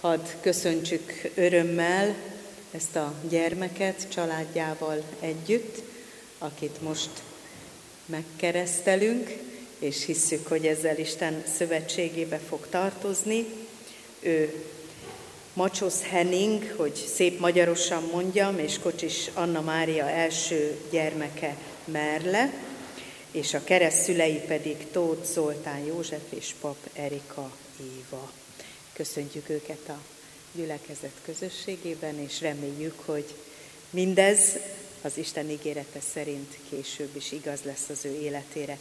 Hadd köszöntsük örömmel ezt a gyermeket családjával együtt, akit most megkeresztelünk, és hisszük, hogy ezzel Isten szövetségébe fog tartozni. Ő Macsosz Henning, hogy szép magyarosan mondjam, és Kocsis Anna Mária első gyermeke Merle, és a kereszt szülei pedig Tóth Zoltán József és Pap Erika Éva. Köszöntjük őket a gyülekezet közösségében, és reméljük, hogy mindez az Isten ígérete szerint később is igaz lesz az ő életére.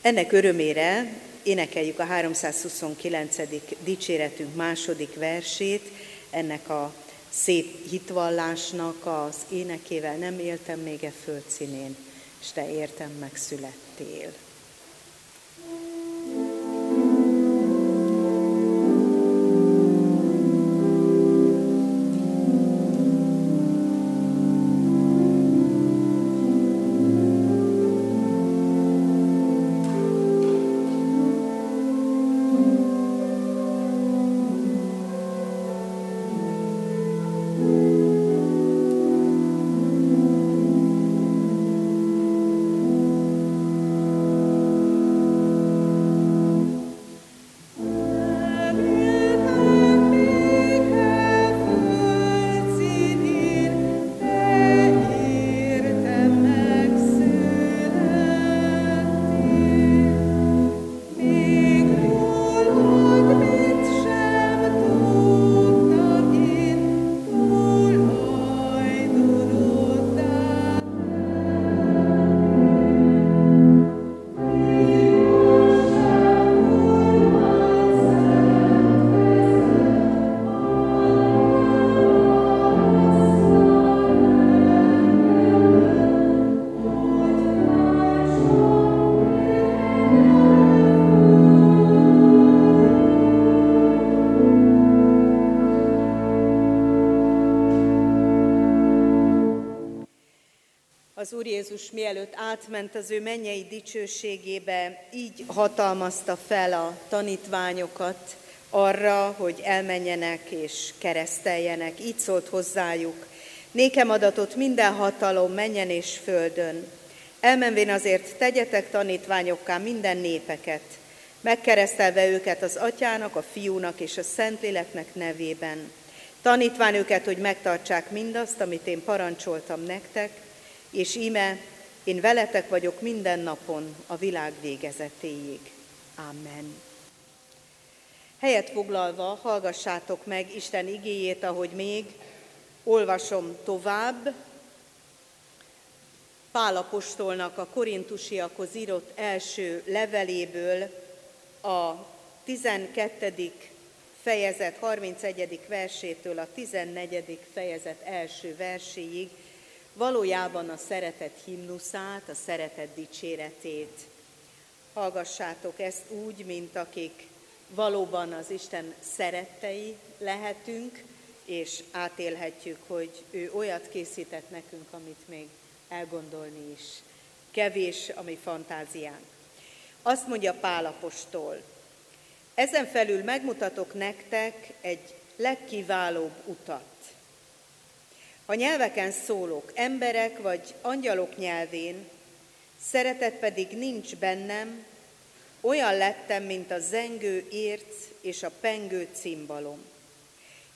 Ennek örömére énekeljük a 329. dicséretünk második versét, ennek a szép hitvallásnak az énekével nem éltem még e földszínén, és te értem megszülettél. Úr Jézus mielőtt átment az ő mennyei dicsőségébe, így hatalmazta fel a tanítványokat arra, hogy elmenjenek és kereszteljenek. Így szólt hozzájuk, nékem adatot minden hatalom menjen és földön. Elmenvén azért tegyetek tanítványokká minden népeket, megkeresztelve őket az atyának, a fiúnak és a szentléleknek nevében. Tanítván őket, hogy megtartsák mindazt, amit én parancsoltam nektek, és íme, én veletek vagyok minden napon a világ végezetéig. Amen. Helyet foglalva hallgassátok meg Isten igéjét, ahogy még olvasom tovább. Pálapostolnak a korintusiakhoz írott első leveléből a 12. fejezet 31. versétől a 14. fejezet első verséig valójában a szeretet himnuszát, a szeretet dicséretét. Hallgassátok ezt úgy, mint akik valóban az Isten szerettei lehetünk, és átélhetjük, hogy ő olyat készített nekünk, amit még elgondolni is. Kevés a mi fantáziánk. Azt mondja Pálapostól, ezen felül megmutatok nektek egy legkiválóbb utat. Ha nyelveken szólok, emberek vagy angyalok nyelvén, szeretet pedig nincs bennem, olyan lettem, mint a zengő érc és a pengő cimbalom.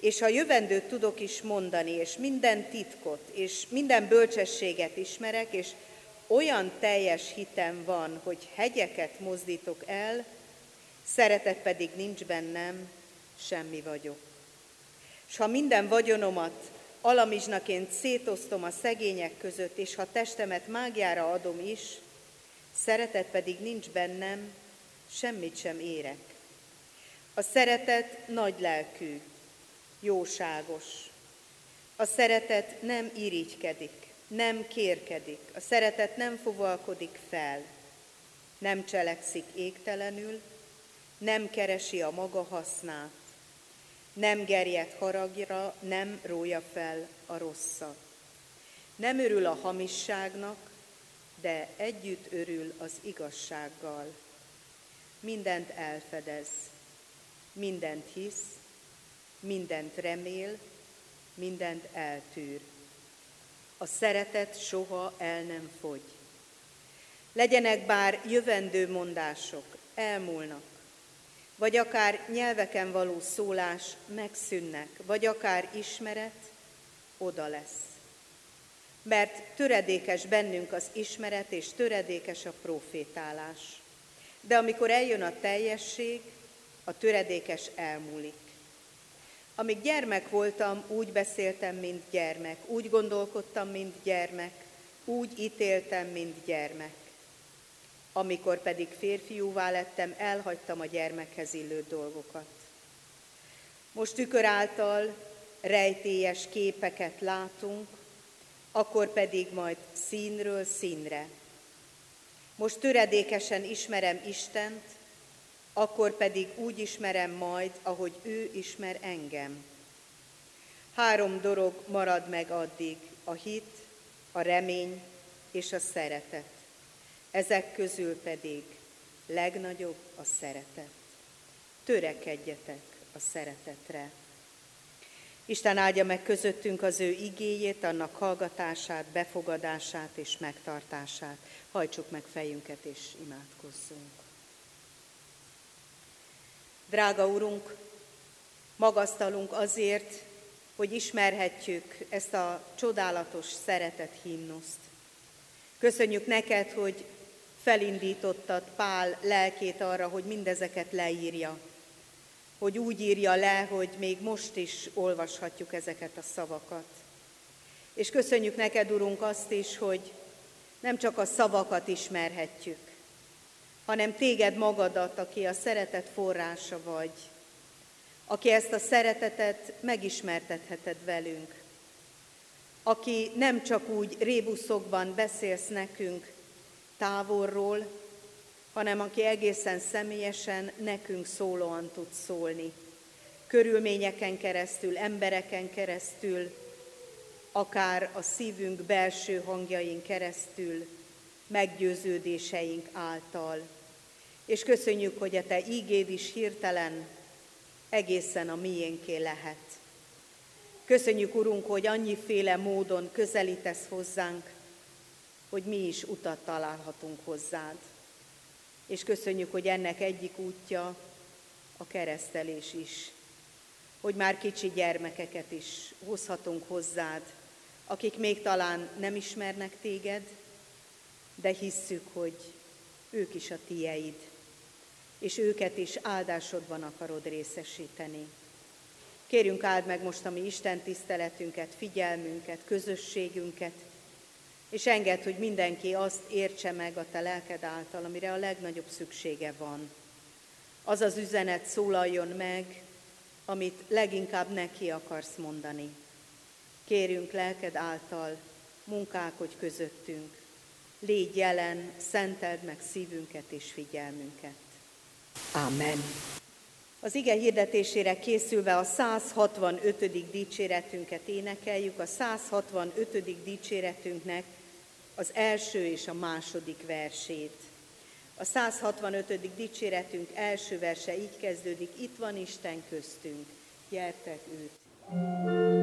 És ha jövendőt tudok is mondani, és minden titkot, és minden bölcsességet ismerek, és olyan teljes hitem van, hogy hegyeket mozdítok el, szeretet pedig nincs bennem, semmi vagyok. És ha minden vagyonomat alamizsnaként szétosztom a szegények között, és ha testemet mágiára adom is, szeretet pedig nincs bennem, semmit sem érek. A szeretet nagy lelkű, jóságos. A szeretet nem irigykedik, nem kérkedik, a szeretet nem fogalkodik fel, nem cselekszik égtelenül, nem keresi a maga hasznát, nem gerjed haragra, nem rója fel a rosszat. Nem örül a hamisságnak, de együtt örül az igazsággal. Mindent elfedez, mindent hisz, mindent remél, mindent eltűr. A szeretet soha el nem fogy. Legyenek bár jövendő mondások, elmúlnak, vagy akár nyelveken való szólás megszűnnek, vagy akár ismeret, oda lesz. Mert töredékes bennünk az ismeret, és töredékes a profétálás. De amikor eljön a teljesség, a töredékes elmúlik. Amíg gyermek voltam, úgy beszéltem, mint gyermek, úgy gondolkodtam, mint gyermek, úgy ítéltem, mint gyermek. Amikor pedig férfiúvá lettem, elhagytam a gyermekhez illő dolgokat. Most tükör által rejtélyes képeket látunk, akkor pedig majd színről színre. Most töredékesen ismerem Istent, akkor pedig úgy ismerem majd, ahogy ő ismer engem. Három dolog marad meg addig, a hit, a remény és a szeretet. Ezek közül pedig legnagyobb a szeretet. Törekedjetek a szeretetre. Isten áldja meg közöttünk az ő igéjét, annak hallgatását, befogadását és megtartását. Hajtsuk meg fejünket és imádkozzunk. Drága Urunk, magasztalunk azért, hogy ismerhetjük ezt a csodálatos szeretet himnuszt. Köszönjük neked, hogy felindítottad Pál lelkét arra, hogy mindezeket leírja, hogy úgy írja le, hogy még most is olvashatjuk ezeket a szavakat. És köszönjük neked, Urunk, azt is, hogy nem csak a szavakat ismerhetjük, hanem téged magadat, aki a szeretet forrása vagy, aki ezt a szeretetet megismertetheted velünk, aki nem csak úgy rébuszokban beszélsz nekünk távolról, hanem aki egészen személyesen nekünk szólóan tud szólni. Körülményeken keresztül, embereken keresztül, akár a szívünk belső hangjain keresztül, meggyőződéseink által. És köszönjük, hogy a Te ígéd is hirtelen egészen a miénké lehet. Köszönjük, Urunk, hogy annyiféle módon közelítesz hozzánk, hogy mi is utat találhatunk hozzád. És köszönjük, hogy ennek egyik útja a keresztelés is, hogy már kicsi gyermekeket is hozhatunk hozzád, akik még talán nem ismernek téged, de hisszük, hogy ők is a tieid, és őket is áldásodban akarod részesíteni. Kérjünk áld meg most a mi Isten tiszteletünket, figyelmünket, közösségünket, és enged, hogy mindenki azt értse meg a te lelked által, amire a legnagyobb szüksége van. Az az üzenet szólaljon meg, amit leginkább neki akarsz mondani. Kérünk lelked által, munkálkodj közöttünk, légy jelen, szenteld meg szívünket és figyelmünket. Amen. Az ige hirdetésére készülve a 165. dicséretünket énekeljük, a 165. dicséretünknek az első és a második versét. A 165. dicséretünk első verse így kezdődik, itt van Isten köztünk, gyertek őt. melynek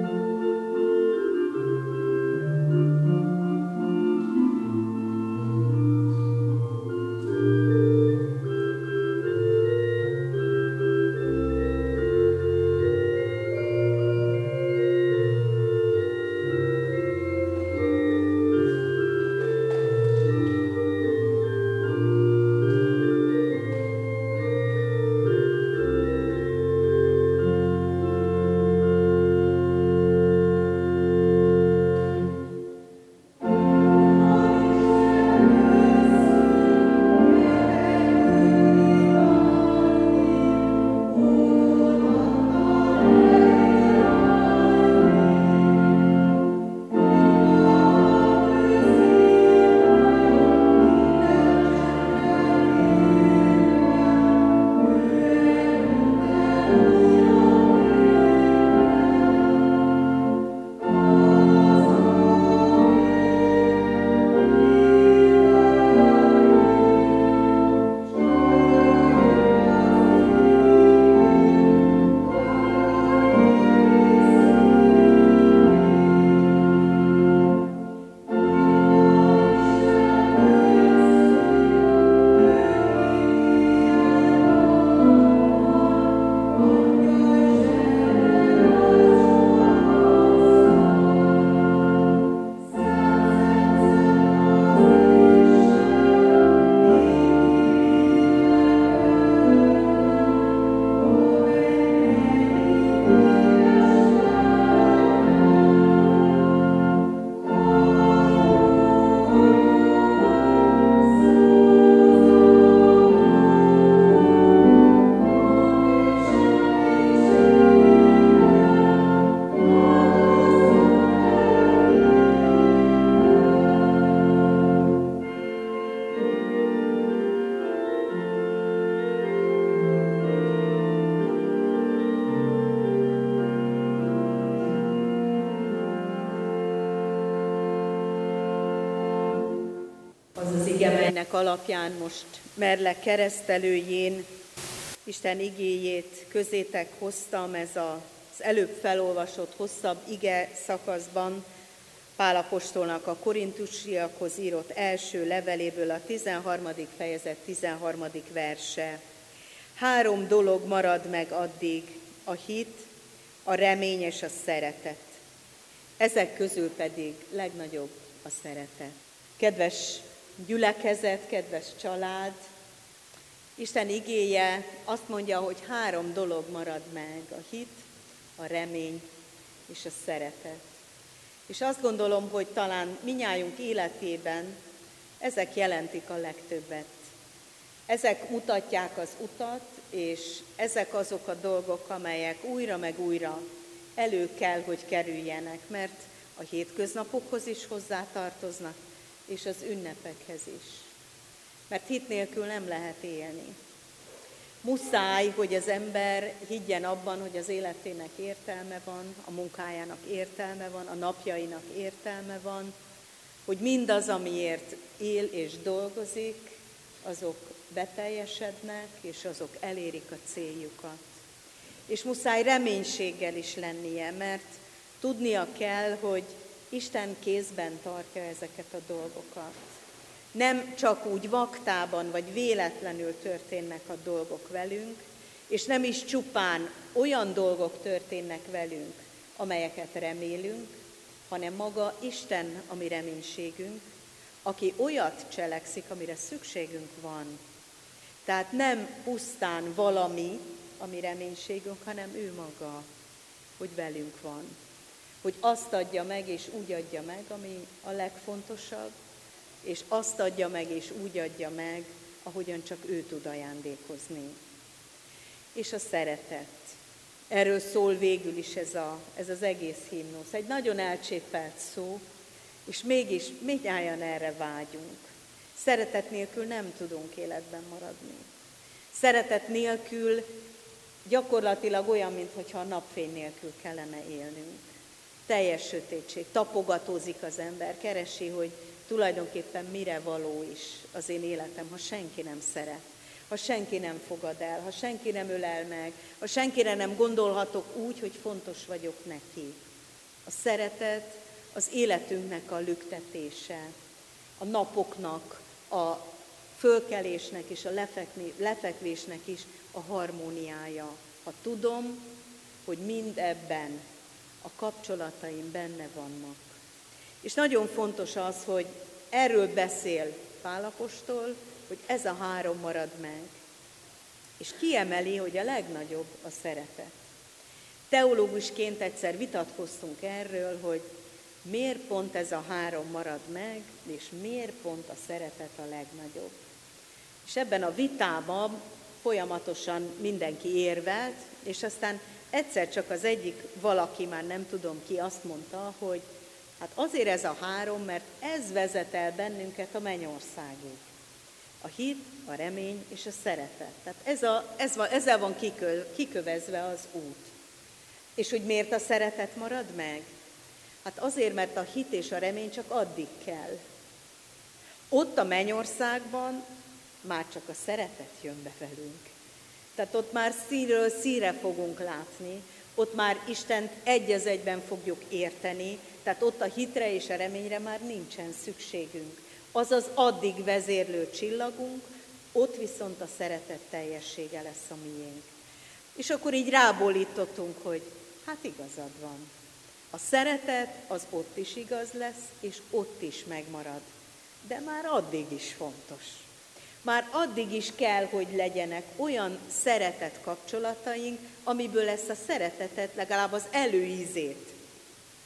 alapján most Merlek keresztelőjén Isten igéjét közétek hoztam, ez az előbb felolvasott hosszabb ige szakaszban, Pálapostolnak a korintusiakhoz írott első leveléből a 13. fejezet 13. verse. Három dolog marad meg addig, a hit, a remény és a szeretet. Ezek közül pedig legnagyobb a szeretet. Kedves gyülekezet, kedves család, Isten igéje azt mondja, hogy három dolog marad meg, a hit, a remény és a szeretet. És azt gondolom, hogy talán minnyájunk életében ezek jelentik a legtöbbet. Ezek mutatják az utat, és ezek azok a dolgok, amelyek újra meg újra elő kell, hogy kerüljenek, mert a hétköznapokhoz is hozzátartoznak, és az ünnepekhez is. Mert hit nélkül nem lehet élni. Muszáj, hogy az ember higgyen abban, hogy az életének értelme van, a munkájának értelme van, a napjainak értelme van, hogy mindaz, amiért él és dolgozik, azok beteljesednek, és azok elérik a céljukat. És muszáj reménységgel is lennie, mert tudnia kell, hogy Isten kézben tartja ezeket a dolgokat. Nem csak úgy vaktában vagy véletlenül történnek a dolgok velünk, és nem is csupán olyan dolgok történnek velünk, amelyeket remélünk, hanem maga Isten a mi reménységünk, aki olyat cselekszik, amire szükségünk van. Tehát nem pusztán valami, ami reménységünk, hanem ő maga, hogy velünk van. Hogy azt adja meg, és úgy adja meg, ami a legfontosabb, és azt adja meg, és úgy adja meg, ahogyan csak ő tud ajándékozni. És a szeretet. Erről szól végül is ez, a, ez az egész himnusz. Egy nagyon elcsépelt szó, és mégis mindjárt erre vágyunk. Szeretet nélkül nem tudunk életben maradni. Szeretet nélkül gyakorlatilag olyan, mintha a napfény nélkül kellene élnünk. Teljes sötétség, tapogatózik az ember, keresi, hogy tulajdonképpen mire való is az én életem, ha senki nem szeret, ha senki nem fogad el, ha senki nem ölel meg, ha senkire nem gondolhatok úgy, hogy fontos vagyok neki. A szeretet az életünknek a lüktetése, a napoknak, a fölkelésnek és a lefekni, lefekvésnek is a harmóniája. Ha tudom, hogy mind ebben a kapcsolataim benne vannak. És nagyon fontos az, hogy erről beszél Pálapostól, hogy ez a három marad meg. És kiemeli, hogy a legnagyobb a szeretet. Teológusként egyszer vitatkoztunk erről, hogy miért pont ez a három marad meg, és miért pont a szeretet a legnagyobb. És ebben a vitában folyamatosan mindenki érvelt, és aztán egyszer csak az egyik valaki, már nem tudom ki, azt mondta, hogy hát azért ez a három, mert ez vezet el bennünket a mennyországig. A hit, a remény és a szeretet. Tehát ez a, ez van, ezzel van kikö, kikövezve az út. És hogy miért a szeretet marad meg? Hát azért, mert a hit és a remény csak addig kell. Ott a mennyországban már csak a szeretet jön be velünk. Tehát ott már színről szíre fogunk látni, ott már Istent egy az egyben fogjuk érteni, tehát ott a hitre és a reményre már nincsen szükségünk. Az az addig vezérlő csillagunk, ott viszont a szeretet teljessége lesz a miénk. És akkor így rábólítottunk, hogy hát igazad van. A szeretet az ott is igaz lesz, és ott is megmarad. De már addig is fontos. Már addig is kell, hogy legyenek olyan szeretet kapcsolataink, amiből ezt a szeretetet, legalább az előízét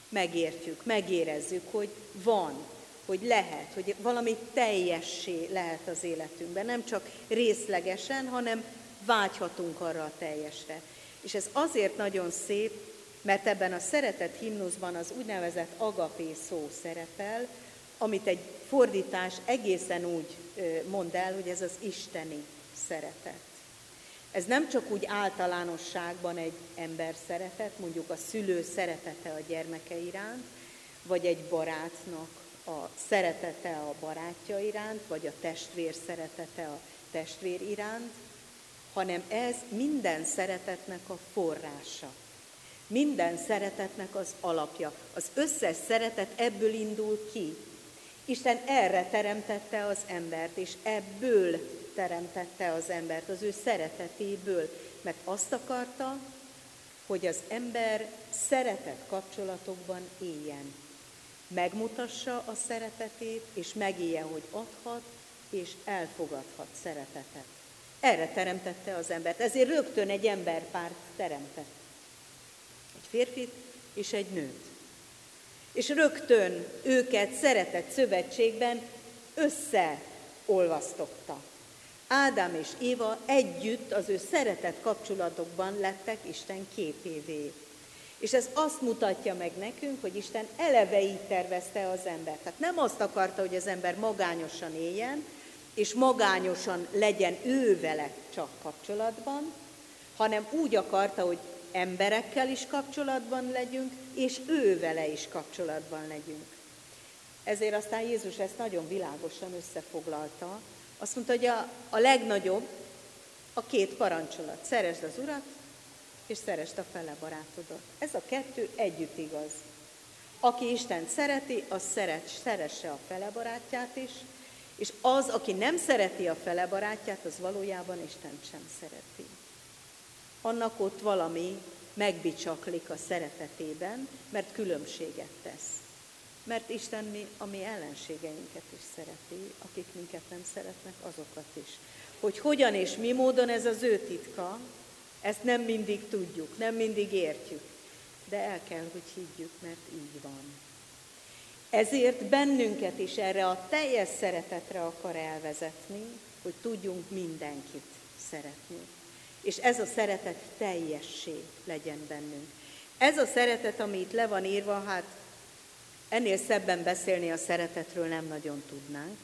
megértjük, megérezzük, hogy van, hogy lehet, hogy valami teljessé lehet az életünkben. Nem csak részlegesen, hanem vágyhatunk arra a teljesre. És ez azért nagyon szép, mert ebben a szeretet himnuszban az úgynevezett agapé szó szerepel, amit egy fordítás egészen úgy mond el, hogy ez az isteni szeretet. Ez nem csak úgy általánosságban egy ember szeretet, mondjuk a szülő szeretete a gyermeke iránt, vagy egy barátnak a szeretete a barátja iránt, vagy a testvér szeretete a testvér iránt, hanem ez minden szeretetnek a forrása. Minden szeretetnek az alapja. Az összes szeretet ebből indul ki. Isten erre teremtette az embert, és ebből teremtette az embert, az ő szeretetéből, mert azt akarta, hogy az ember szeretet kapcsolatokban éljen. Megmutassa a szeretetét, és megélje, hogy adhat, és elfogadhat szeretetet. Erre teremtette az embert. Ezért rögtön egy emberpárt teremtett. Egy férfit és egy nőt. És rögtön őket szeretett szövetségben összeolvasztotta. Ádám és Éva együtt az ő szeretett kapcsolatokban lettek Isten képévé. És ez azt mutatja meg nekünk, hogy Isten eleve így tervezte az embert. Tehát nem azt akarta, hogy az ember magányosan éljen, és magányosan legyen ő vele csak kapcsolatban, hanem úgy akarta, hogy emberekkel is kapcsolatban legyünk, és ő vele is kapcsolatban legyünk. Ezért aztán Jézus ezt nagyon világosan összefoglalta. Azt mondta, hogy a, a legnagyobb a két parancsolat. Szeresd az Urat, és szeresd a fele barátodat. Ez a kettő együtt igaz. Aki Isten szereti, az szeret, szeresse a fele barátját is, és az, aki nem szereti a fele barátját, az valójában Isten sem szereti. Annak ott valami megbicsaklik a szeretetében, mert különbséget tesz. Mert Isten mi, a mi ellenségeinket is szereti, akik minket nem szeretnek, azokat is. Hogy hogyan és mi módon ez az ő titka, ezt nem mindig tudjuk, nem mindig értjük, de el kell, hogy higgyük, mert így van. Ezért bennünket is erre a teljes szeretetre akar elvezetni, hogy tudjunk mindenkit szeretni. És ez a szeretet teljessé legyen bennünk. Ez a szeretet, ami itt le van írva, hát ennél szebben beszélni a szeretetről nem nagyon tudnánk.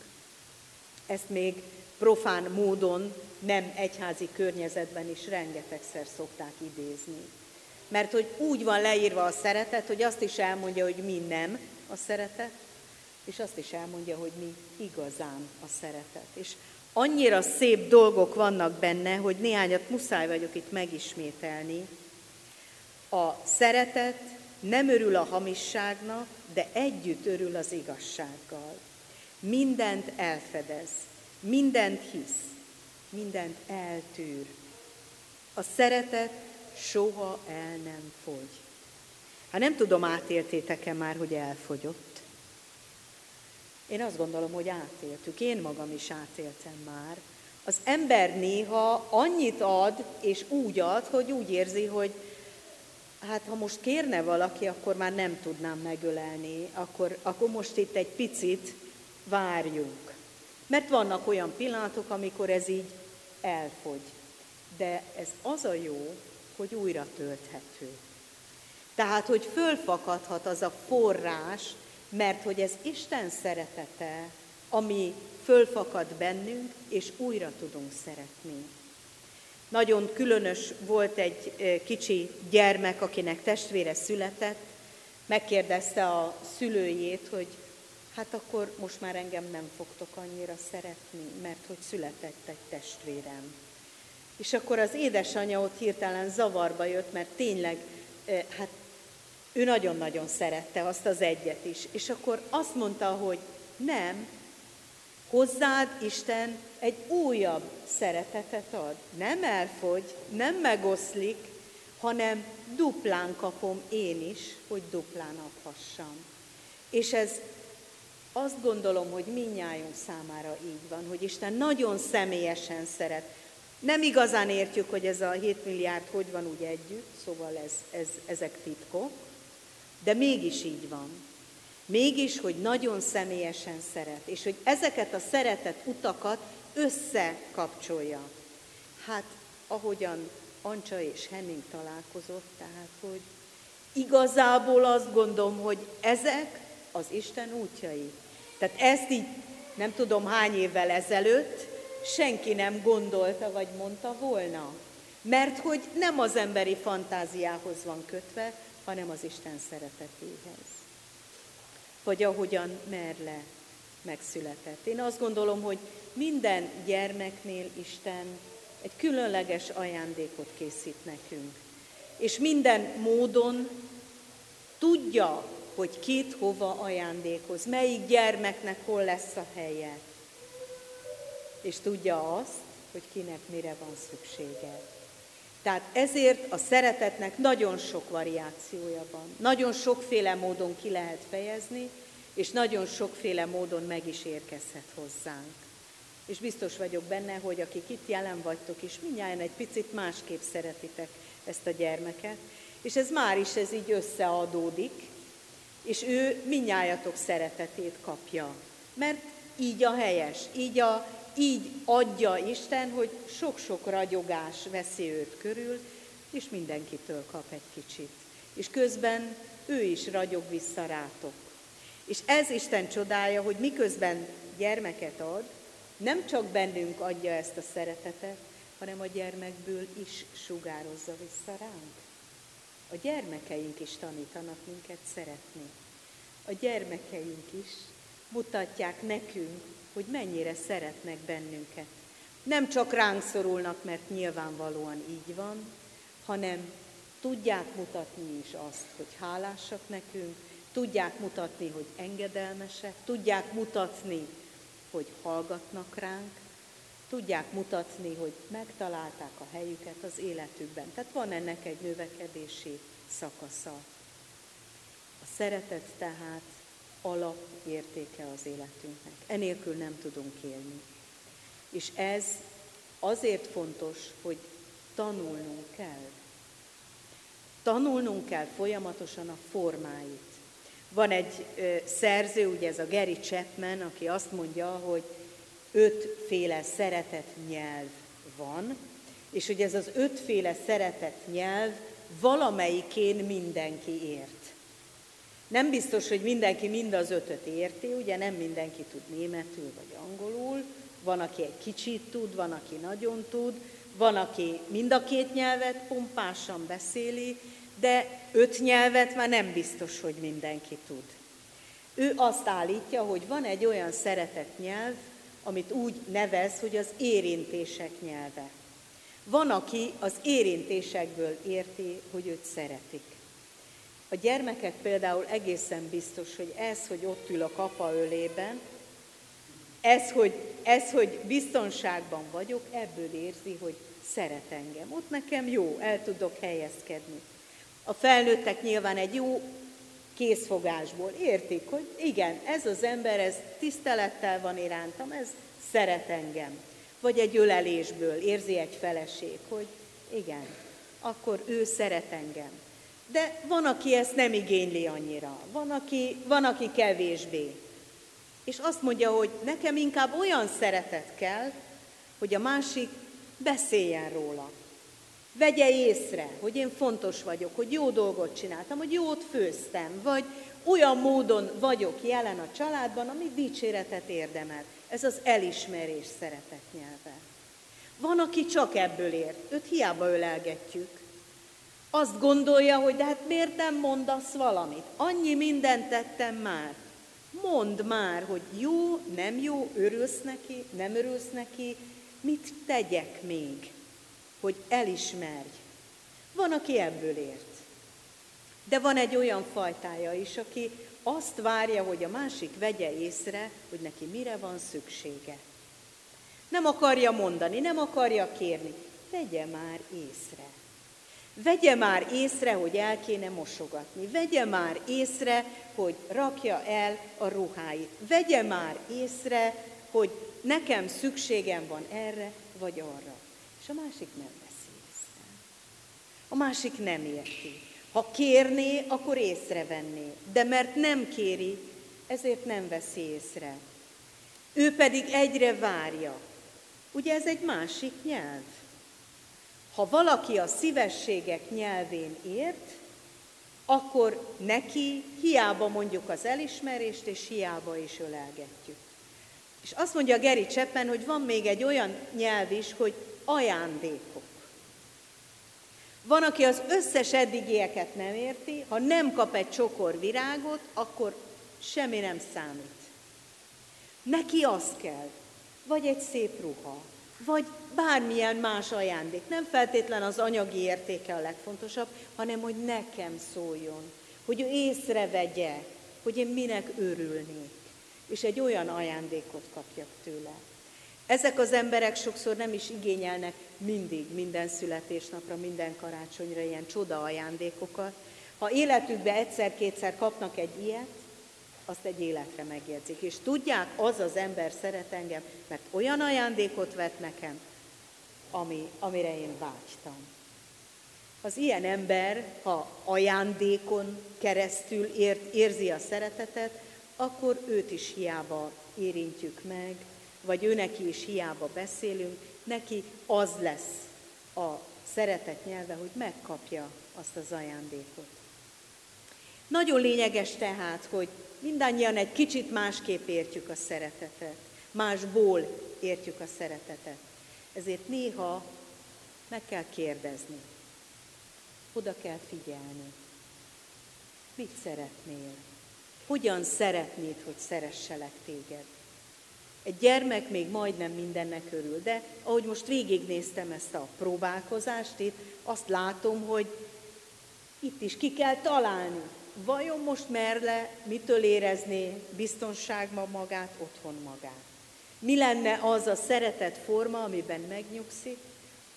Ezt még profán módon nem egyházi környezetben is rengetegszer szokták idézni. Mert hogy úgy van leírva a szeretet, hogy azt is elmondja, hogy mi nem a szeretet, és azt is elmondja, hogy mi igazán a szeretet. És annyira szép dolgok vannak benne, hogy néhányat muszáj vagyok itt megismételni. A szeretet nem örül a hamisságnak, de együtt örül az igazsággal. Mindent elfedez, mindent hisz, mindent eltűr. A szeretet soha el nem fogy. Hát nem tudom, átéltétek-e már, hogy elfogyott. Én azt gondolom, hogy átéltük. Én magam is átéltem már. Az ember néha annyit ad, és úgy ad, hogy úgy érzi, hogy hát ha most kérne valaki, akkor már nem tudnám megölelni, akkor, akkor most itt egy picit várjunk. Mert vannak olyan pillanatok, amikor ez így elfogy. De ez az a jó, hogy újra tölthető. Tehát, hogy fölfakadhat az a forrás, mert hogy ez Isten szeretete, ami fölfakad bennünk, és újra tudunk szeretni. Nagyon különös volt egy kicsi gyermek, akinek testvére született, megkérdezte a szülőjét, hogy hát akkor most már engem nem fogtok annyira szeretni, mert hogy született egy testvérem. És akkor az édesanyja ott hirtelen zavarba jött, mert tényleg, hát ő nagyon-nagyon szerette azt az egyet is. És akkor azt mondta, hogy nem, hozzád Isten egy újabb szeretetet ad. Nem elfogy, nem megoszlik, hanem duplán kapom én is, hogy duplán adhassam. És ez azt gondolom, hogy minnyájunk számára így van, hogy Isten nagyon személyesen szeret. Nem igazán értjük, hogy ez a 7 milliárd hogy van úgy együtt, szóval ez, ez, ezek titkok, de mégis így van. Mégis, hogy nagyon személyesen szeret, és hogy ezeket a szeretet utakat összekapcsolja. Hát, ahogyan Ancsa és Henning találkozott, tehát, hogy igazából azt gondolom, hogy ezek az Isten útjai. Tehát ezt így nem tudom hány évvel ezelőtt senki nem gondolta vagy mondta volna. Mert hogy nem az emberi fantáziához van kötve, hanem az Isten szeretetéhez. vagy ahogyan Merle megszületett. Én azt gondolom, hogy minden gyermeknél Isten egy különleges ajándékot készít nekünk. És minden módon tudja, hogy kit hova ajándékoz, melyik gyermeknek hol lesz a helye. És tudja azt, hogy kinek mire van szüksége. Tehát ezért a szeretetnek nagyon sok variációja van. Nagyon sokféle módon ki lehet fejezni, és nagyon sokféle módon meg is érkezhet hozzánk. És biztos vagyok benne, hogy akik itt jelen vagytok is, mindjárt egy picit másképp szeretitek ezt a gyermeket, és ez már is ez így összeadódik, és ő minnyájatok szeretetét kapja. Mert így a helyes, így, a, így adja Isten, hogy sok-sok ragyogás veszi őt körül, és mindenkitől kap egy kicsit. És közben ő is ragyog vissza rátok. És ez Isten csodája, hogy miközben gyermeket ad, nem csak bennünk adja ezt a szeretetet, hanem a gyermekből is sugározza vissza ránk. A gyermekeink is tanítanak minket szeretni. A gyermekeink is mutatják nekünk, hogy mennyire szeretnek bennünket. Nem csak ránk szorulnak, mert nyilvánvalóan így van, hanem tudják mutatni is azt, hogy hálásak nekünk, tudják mutatni, hogy engedelmesek, tudják mutatni, hogy hallgatnak ránk, tudják mutatni, hogy megtalálták a helyüket az életükben. Tehát van ennek egy növekedési szakasza. A szeretet tehát alapértéke az életünknek. Enélkül nem tudunk élni. És ez azért fontos, hogy tanulnunk kell. Tanulnunk kell folyamatosan a formáit. Van egy ö, szerző, ugye ez a Gary Chapman, aki azt mondja, hogy ötféle szeretet nyelv van, és hogy ez az ötféle szeretet nyelv valamelyikén mindenki ért. Nem biztos, hogy mindenki mind az ötöt érti, ugye nem mindenki tud németül vagy angolul, van, aki egy kicsit tud, van, aki nagyon tud, van, aki mind a két nyelvet pompásan beszéli, de öt nyelvet már nem biztos, hogy mindenki tud. Ő azt állítja, hogy van egy olyan szeretett nyelv, amit úgy nevez, hogy az érintések nyelve. Van, aki az érintésekből érti, hogy őt szeretik. A gyermekek például egészen biztos, hogy ez, hogy ott ül a kapa ölében, ez hogy, ez, hogy biztonságban vagyok, ebből érzi, hogy szeret engem. Ott nekem jó, el tudok helyezkedni. A felnőttek nyilván egy jó készfogásból értik, hogy igen, ez az ember, ez tisztelettel van irántam, ez szeret engem. Vagy egy ölelésből érzi egy feleség, hogy igen, akkor ő szeret engem. De van, aki ezt nem igényli annyira, van, aki, van, aki kevésbé. És azt mondja, hogy nekem inkább olyan szeretet kell, hogy a másik beszéljen róla. Vegye észre, hogy én fontos vagyok, hogy jó dolgot csináltam, hogy jót főztem, vagy olyan módon vagyok jelen a családban, ami dicséretet érdemel. Ez az elismerés szeretet nyelve. Van, aki csak ebből ér, őt hiába ölelgetjük. Azt gondolja, hogy de hát miért nem mondasz valamit? Annyi mindent tettem már. Mondd már, hogy jó, nem jó, örülsz neki, nem örülsz neki, mit tegyek még, hogy elismerj. Van, aki ebből ért. De van egy olyan fajtája is, aki azt várja, hogy a másik vegye észre, hogy neki mire van szüksége. Nem akarja mondani, nem akarja kérni. Vegye már észre. Vegye már észre, hogy el kéne mosogatni. Vegye már észre, hogy rakja el a ruháit. Vegye már észre, hogy nekem szükségem van erre vagy arra. És a másik nem veszi észre. A másik nem érti. Ha kérné, akkor észrevenné, de mert nem kéri, ezért nem veszi észre. Ő pedig egyre várja. Ugye ez egy másik nyelv. Ha valaki a szívességek nyelvén ért, akkor neki hiába mondjuk az elismerést, és hiába is ölelgetjük. És azt mondja Geri Cseppen, hogy van még egy olyan nyelv is, hogy ajándékok. Van, aki az összes eddigieket nem érti, ha nem kap egy csokor virágot, akkor semmi nem számít. Neki az kell, vagy egy szép ruha, vagy bármilyen más ajándék. Nem feltétlen az anyagi értéke a legfontosabb, hanem hogy nekem szóljon, hogy ő észrevegye, hogy én minek örülnék, és egy olyan ajándékot kapjak tőle. Ezek az emberek sokszor nem is igényelnek mindig, minden születésnapra, minden karácsonyra ilyen csoda ajándékokat. Ha életükbe egyszer-kétszer kapnak egy ilyet, azt egy életre megjegyzik. És tudják, az az ember szeret engem, mert olyan ajándékot vett nekem, ami, amire én vágytam. Az ilyen ember, ha ajándékon keresztül ért, érzi a szeretetet, akkor őt is hiába érintjük meg, vagy ő is hiába beszélünk, neki az lesz a szeretet nyelve, hogy megkapja azt az ajándékot. Nagyon lényeges tehát, hogy mindannyian egy kicsit másképp értjük a szeretetet, másból értjük a szeretetet. Ezért néha meg kell kérdezni, oda kell figyelni. Mit szeretnél? Hogyan szeretnéd, hogy szeresselek téged? Egy gyermek még majdnem mindennek örül, de ahogy most végignéztem ezt a próbálkozást itt, azt látom, hogy itt is ki kell találni. Vajon most Merle mitől érezné biztonságban magát, otthon magát? Mi lenne az a szeretet forma, amiben megnyugszik,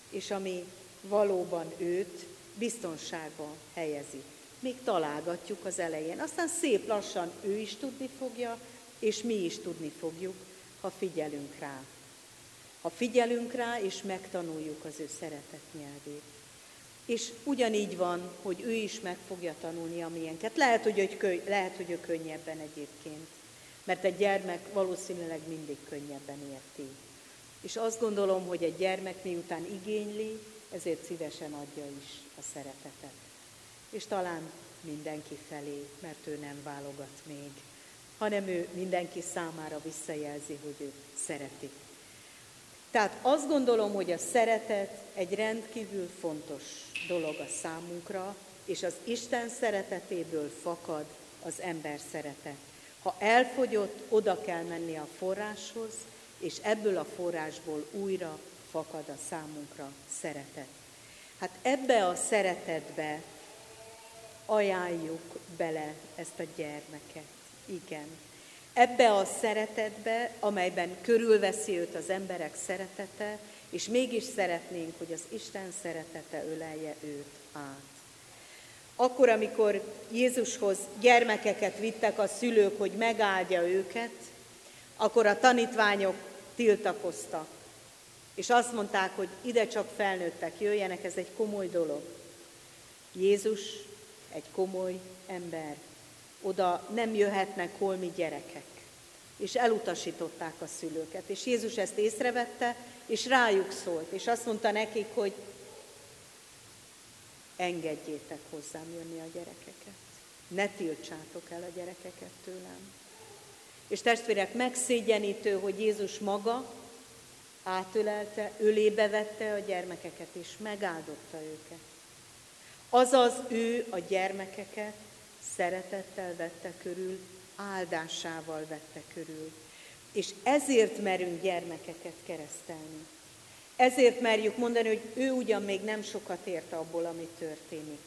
és ami valóban őt biztonságban helyezi. Még találgatjuk az elején. Aztán szép lassan ő is tudni fogja, és mi is tudni fogjuk, ha figyelünk rá. Ha figyelünk rá, és megtanuljuk az ő szeretet nyelvét. És ugyanígy van, hogy ő is meg fogja tanulni a miénket. Lehet, hogy, ő, könny- lehet, hogy ő könnyebben egyébként, mert egy gyermek valószínűleg mindig könnyebben érti. És azt gondolom, hogy egy gyermek miután igényli, ezért szívesen adja is a szeretetet. És talán mindenki felé, mert ő nem válogat még hanem ő mindenki számára visszajelzi, hogy ő szereti. Tehát azt gondolom, hogy a szeretet egy rendkívül fontos dolog a számunkra, és az Isten szeretetéből fakad az ember szerete. Ha elfogyott, oda kell menni a forráshoz, és ebből a forrásból újra fakad a számunkra szeretet. Hát ebbe a szeretetbe ajánljuk bele ezt a gyermeket. Igen. Ebbe a szeretetbe, amelyben körülveszi őt az emberek szeretete, és mégis szeretnénk, hogy az Isten szeretete ölelje őt át. Akkor, amikor Jézushoz gyermekeket vittek a szülők, hogy megáldja őket, akkor a tanítványok tiltakoztak. És azt mondták, hogy ide csak felnőttek jöjjenek, ez egy komoly dolog. Jézus egy komoly ember, oda nem jöhetnek holmi gyerekek. És elutasították a szülőket. És Jézus ezt észrevette, és rájuk szólt, és azt mondta nekik, hogy engedjétek hozzám jönni a gyerekeket. Ne tiltsátok el a gyerekeket tőlem. És testvérek, megszégyenítő, hogy Jézus maga átölelte, ölébe vette a gyermekeket, és megáldotta őket. Azaz ő a gyermekeket szeretettel vette körül, áldásával vette körül. És ezért merünk gyermekeket keresztelni. Ezért merjük mondani, hogy ő ugyan még nem sokat ért abból, ami történik.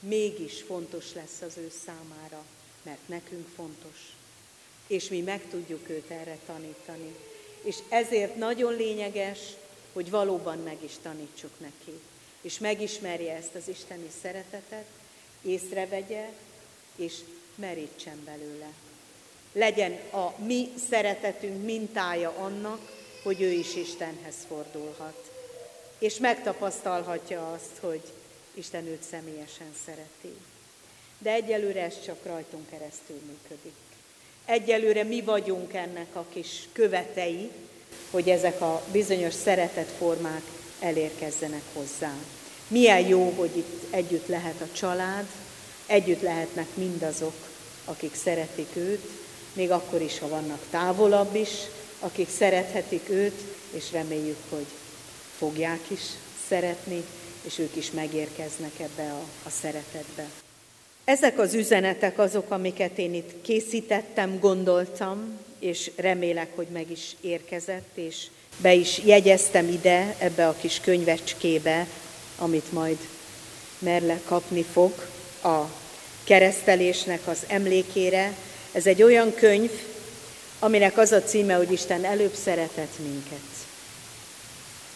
Mégis fontos lesz az ő számára, mert nekünk fontos. És mi meg tudjuk őt erre tanítani. És ezért nagyon lényeges, hogy valóban meg is tanítsuk neki. És megismerje ezt az isteni szeretetet, észrevegye, és merítsen belőle. Legyen a mi szeretetünk mintája annak, hogy ő is Istenhez fordulhat. És megtapasztalhatja azt, hogy Isten őt személyesen szereti. De egyelőre ez csak rajtunk keresztül működik. Egyelőre mi vagyunk ennek a kis követei, hogy ezek a bizonyos szeretetformák elérkezzenek hozzá. Milyen jó, hogy itt együtt lehet a család, együtt lehetnek mindazok, akik szeretik őt, még akkor is, ha vannak távolabb is, akik szerethetik őt, és reméljük, hogy fogják is szeretni, és ők is megérkeznek ebbe a, a szeretetbe. Ezek az üzenetek azok, amiket én itt készítettem, gondoltam, és remélek, hogy meg is érkezett, és be is jegyeztem ide, ebbe a kis könyvecskébe, amit majd Merle kapni fog a keresztelésnek az emlékére. Ez egy olyan könyv, aminek az a címe, hogy Isten előbb szeretett minket.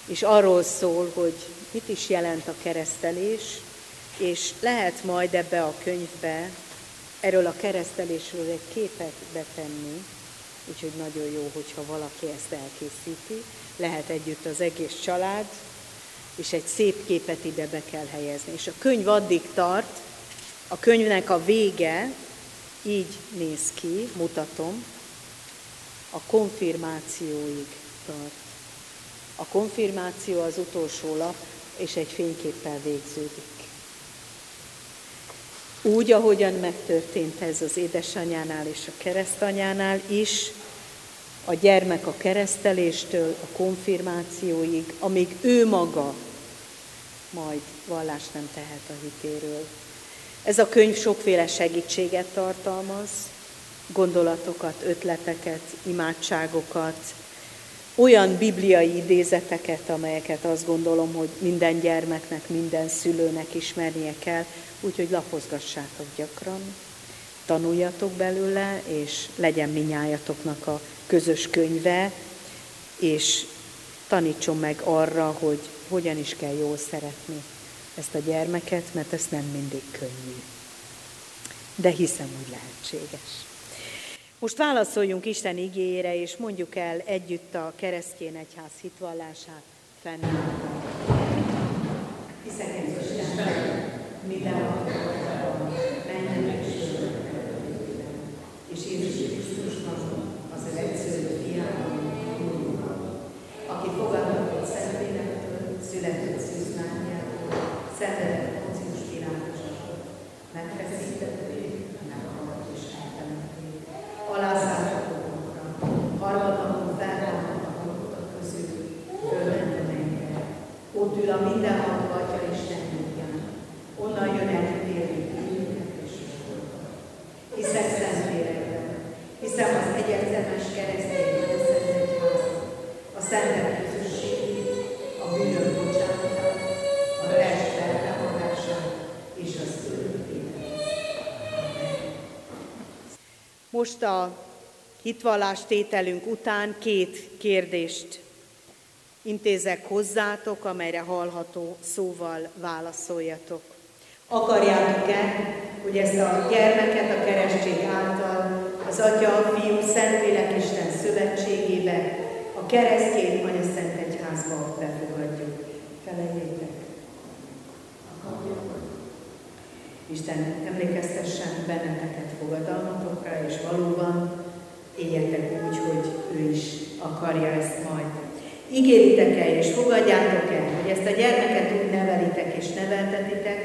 És arról szól, hogy mit is jelent a keresztelés, és lehet majd ebbe a könyvbe erről a keresztelésről egy képet betenni, úgyhogy nagyon jó, hogyha valaki ezt elkészíti. Lehet együtt az egész család, és egy szép képet ide be kell helyezni. És a könyv addig tart, a könyvnek a vége így néz ki, mutatom, a konfirmációig tart. A konfirmáció az utolsó lap, és egy fényképpel végződik. Úgy, ahogyan megtörtént ez az édesanyánál és a keresztanyánál is, a gyermek a kereszteléstől a konfirmációig, amíg ő maga majd vallást nem tehet a hitéről. Ez a könyv sokféle segítséget tartalmaz, gondolatokat, ötleteket, imádságokat, olyan bibliai idézeteket, amelyeket azt gondolom, hogy minden gyermeknek, minden szülőnek ismernie kell, úgyhogy lapozgassátok gyakran, tanuljatok belőle, és legyen minnyájatoknak a közös könyve, és tanítson meg arra, hogy hogyan is kell jól szeretni ezt a gyermeket, mert ez nem mindig könnyű. De hiszem, hogy lehetséges. Most válaszoljunk Isten igényére, és mondjuk el együtt a keresztény egyház hitvallását fennállva. Hiszek Isten, mindenhol menjen és és Jézus Krisztusnak, az ő egyszerű fiának, aki fogadott Szentlélektől, született Szűzmányától, szenvedett Poncius Pilátusról, megfeszítették, meghalt és eltemették, alászállhatókra, harmadnapon feltámadt a halottak közül, fölment a mennyre, ott ül a mindenható Atya Isten útján, onnan jön el ítélni bűnöket és sokat. Hiszek Szentlélekben, hiszem az egyetemes keresztény Szent Egyház, a szentek közösségét, a bűnök bocsánatát, a test feltámadását és az örök Most a hitvallás tételünk után két kérdést intézek hozzátok, amelyre hallható szóval válaszoljatok. Akarjátok-e, hogy ezt a gyermeket a keresztség által az Atya, a Fiú, Szentlélek Isten szövetségébe, a keresztény Anya Szent Egyházba befogadjuk? Felejétek. Isten emlékeztessen benneteket fogadalmatokra, és valóban éljetek úgy, hogy ő is akarja ezt majd Ígéritek-e és fogadjátok-e, hogy ezt a gyermeket úgy nevelitek és neveltetitek,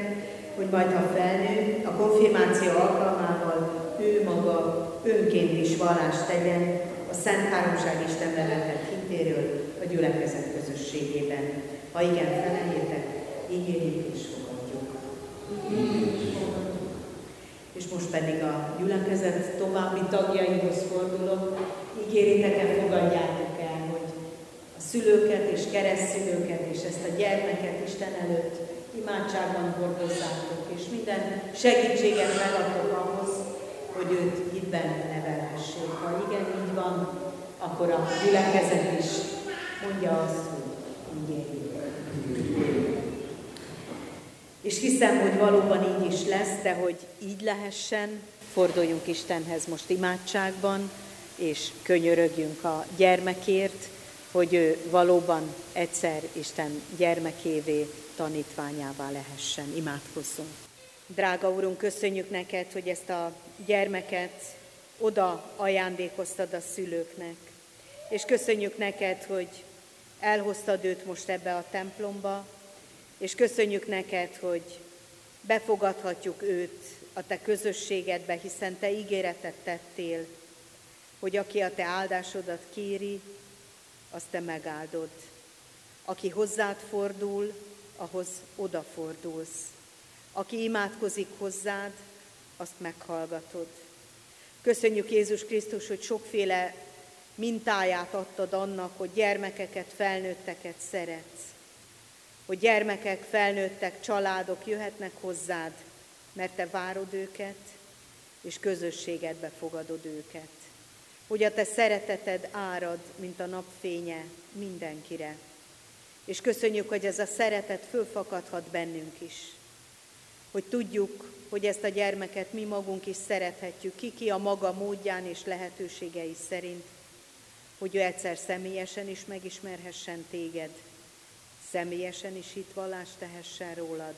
hogy majd ha felnő, a konfirmáció alkalmával ő maga önként is vallást tegyen a Szent Háromság Isten veletett hitéről a gyülekezet közösségében. Ha igen, felejétek, ígérjük és fogadjuk. És most pedig a gyülekezet további tagjaihoz fordulok. Ígéritek-e, fogadjátok szülőket és keresztszülőket, és ezt a gyermeket Isten előtt imádságban hordozzátok, és minden segítséget megadtok ahhoz, hogy őt hitben nevelhessék. Ha igen, így van, akkor a gyülekezet is mondja azt, hogy így És hiszem, hogy valóban így is lesz, de hogy így lehessen, forduljunk Istenhez most imádságban, és könyörögjünk a gyermekért, hogy ő valóban egyszer Isten gyermekévé, tanítványává lehessen. Imádkozzunk. Drága Úrunk, köszönjük neked, hogy ezt a gyermeket oda ajándékoztad a szülőknek. És köszönjük neked, hogy elhoztad őt most ebbe a templomba, és köszönjük neked, hogy befogadhatjuk őt a te közösségedbe, hiszen te ígéretet tettél, hogy aki a te áldásodat kéri, azt te megáldod. Aki hozzád fordul, ahhoz odafordulsz. Aki imádkozik hozzád, azt meghallgatod. Köszönjük Jézus Krisztus, hogy sokféle mintáját adtad annak, hogy gyermekeket, felnőtteket szeretsz. Hogy gyermekek, felnőttek, családok jöhetnek hozzád, mert te várod őket, és közösségedbe fogadod őket. Hogy a te szereteted árad, mint a napfénye mindenkire. És köszönjük, hogy ez a szeretet fölfakadhat bennünk is. Hogy tudjuk, hogy ezt a gyermeket mi magunk is szerethetjük, ki ki a maga módján és lehetőségei szerint, hogy ő egyszer személyesen is megismerhessen téged, személyesen is hitvallást tehessen rólad,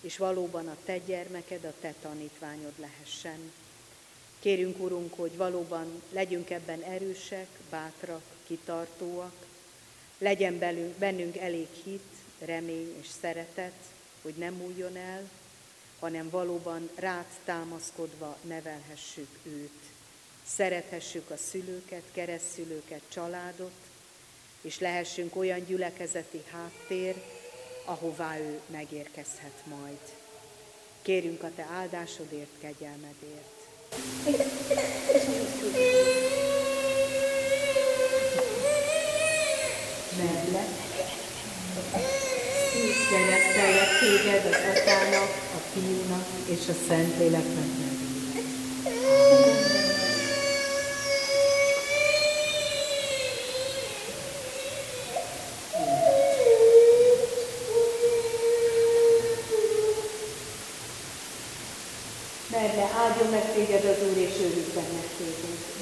és valóban a te gyermeked, a te tanítványod lehessen. Kérünk, Urunk, hogy valóban legyünk ebben erősek, bátrak, kitartóak, legyen belünk, bennünk elég hit, remény és szeretet, hogy nem múljon el, hanem valóban rád támaszkodva nevelhessük őt. Szerethessük a szülőket, keresztszülőket, családot, és lehessünk olyan gyülekezeti háttér, ahová ő megérkezhet majd. Kérünk a te áldásodért, kegyelmedért. Meglek, keresztellek téged az Atyának, a Fiúnak és a Szentléleknek nevében.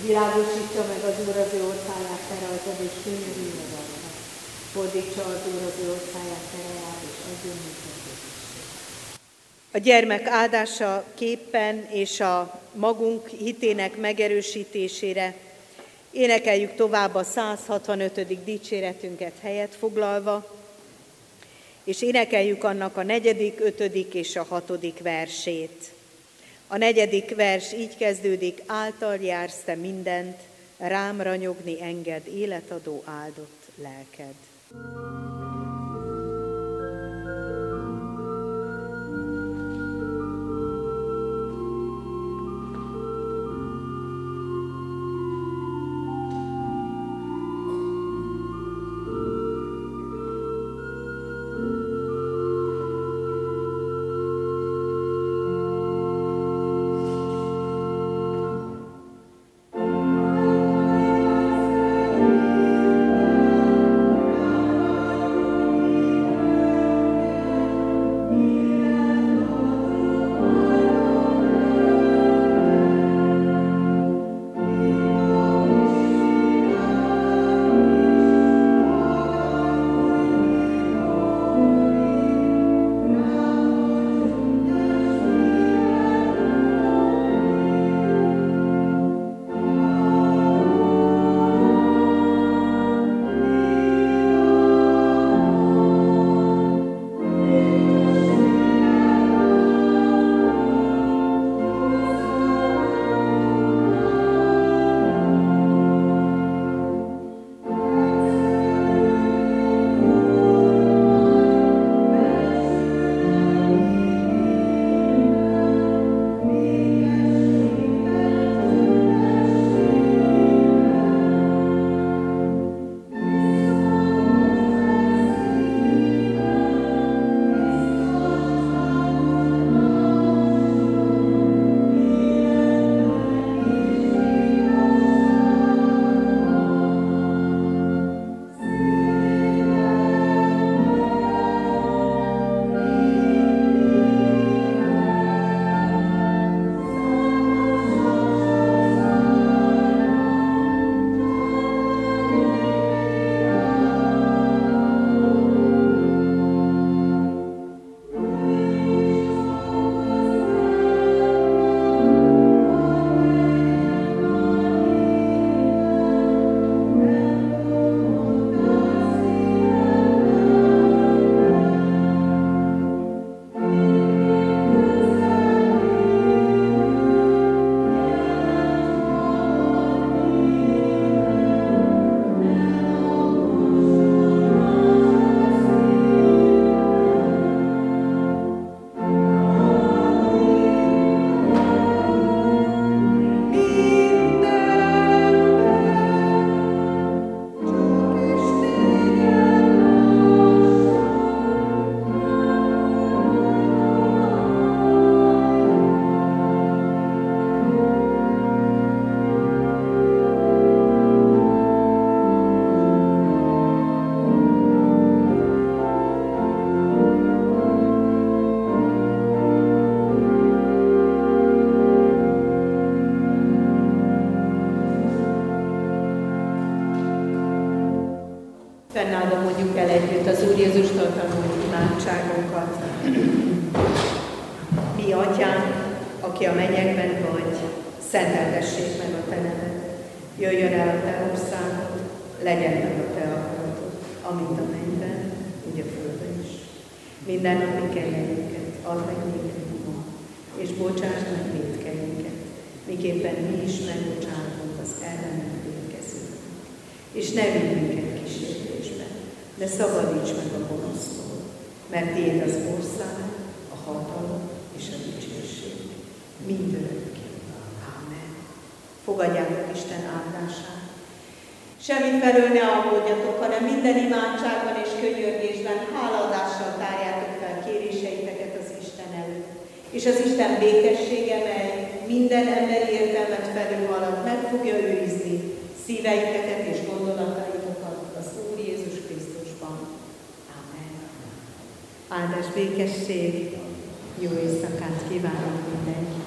Világosítsa meg az Úr az ő orszáját, te rajtad, és könyörülj meg arra. Fordítsa az Úr az ő orszáját, te rajtad, és adjon a gyermek áldása képpen és a magunk hitének megerősítésére énekeljük tovább a 165. dicséretünket helyet foglalva, és énekeljük annak a negyedik, ötödik és a hatodik versét. A negyedik vers így kezdődik, által jársz te mindent, rám ranyogni enged, életadó áldott lelked. együtt aki a mennyekben vagy, szenteltessék meg a te neved. Jöjjön el a te országod, legyen meg a te akaratod, amint a mennyben, úgy a földön is. Minden napi kenyerünket add meg nékünk ma, és bocsásd meg védkeinket, miképpen mi is megbocsátunk az ellenünk védkezőnek. És ne vigy minket kísértésbe, de szabadíts meg a gonosztól, mert tiéd az ország, a hatalom és a dicsőség. Mindörökké. Amen. Fogadjátok Isten áldását. Semmi felől ne aggódjatok, hanem minden imádságban és könyörgésben hálaadással tárjátok fel kéréseiteket az Isten előtt. És az Isten békessége, mely minden emberi értelmet felülhalad, meg fogja őrizni szíveiteket és gondolataitokat az Úr Jézus Krisztusban. Amen. Áldás békesség, jó éjszakát kívánok mindenkinek!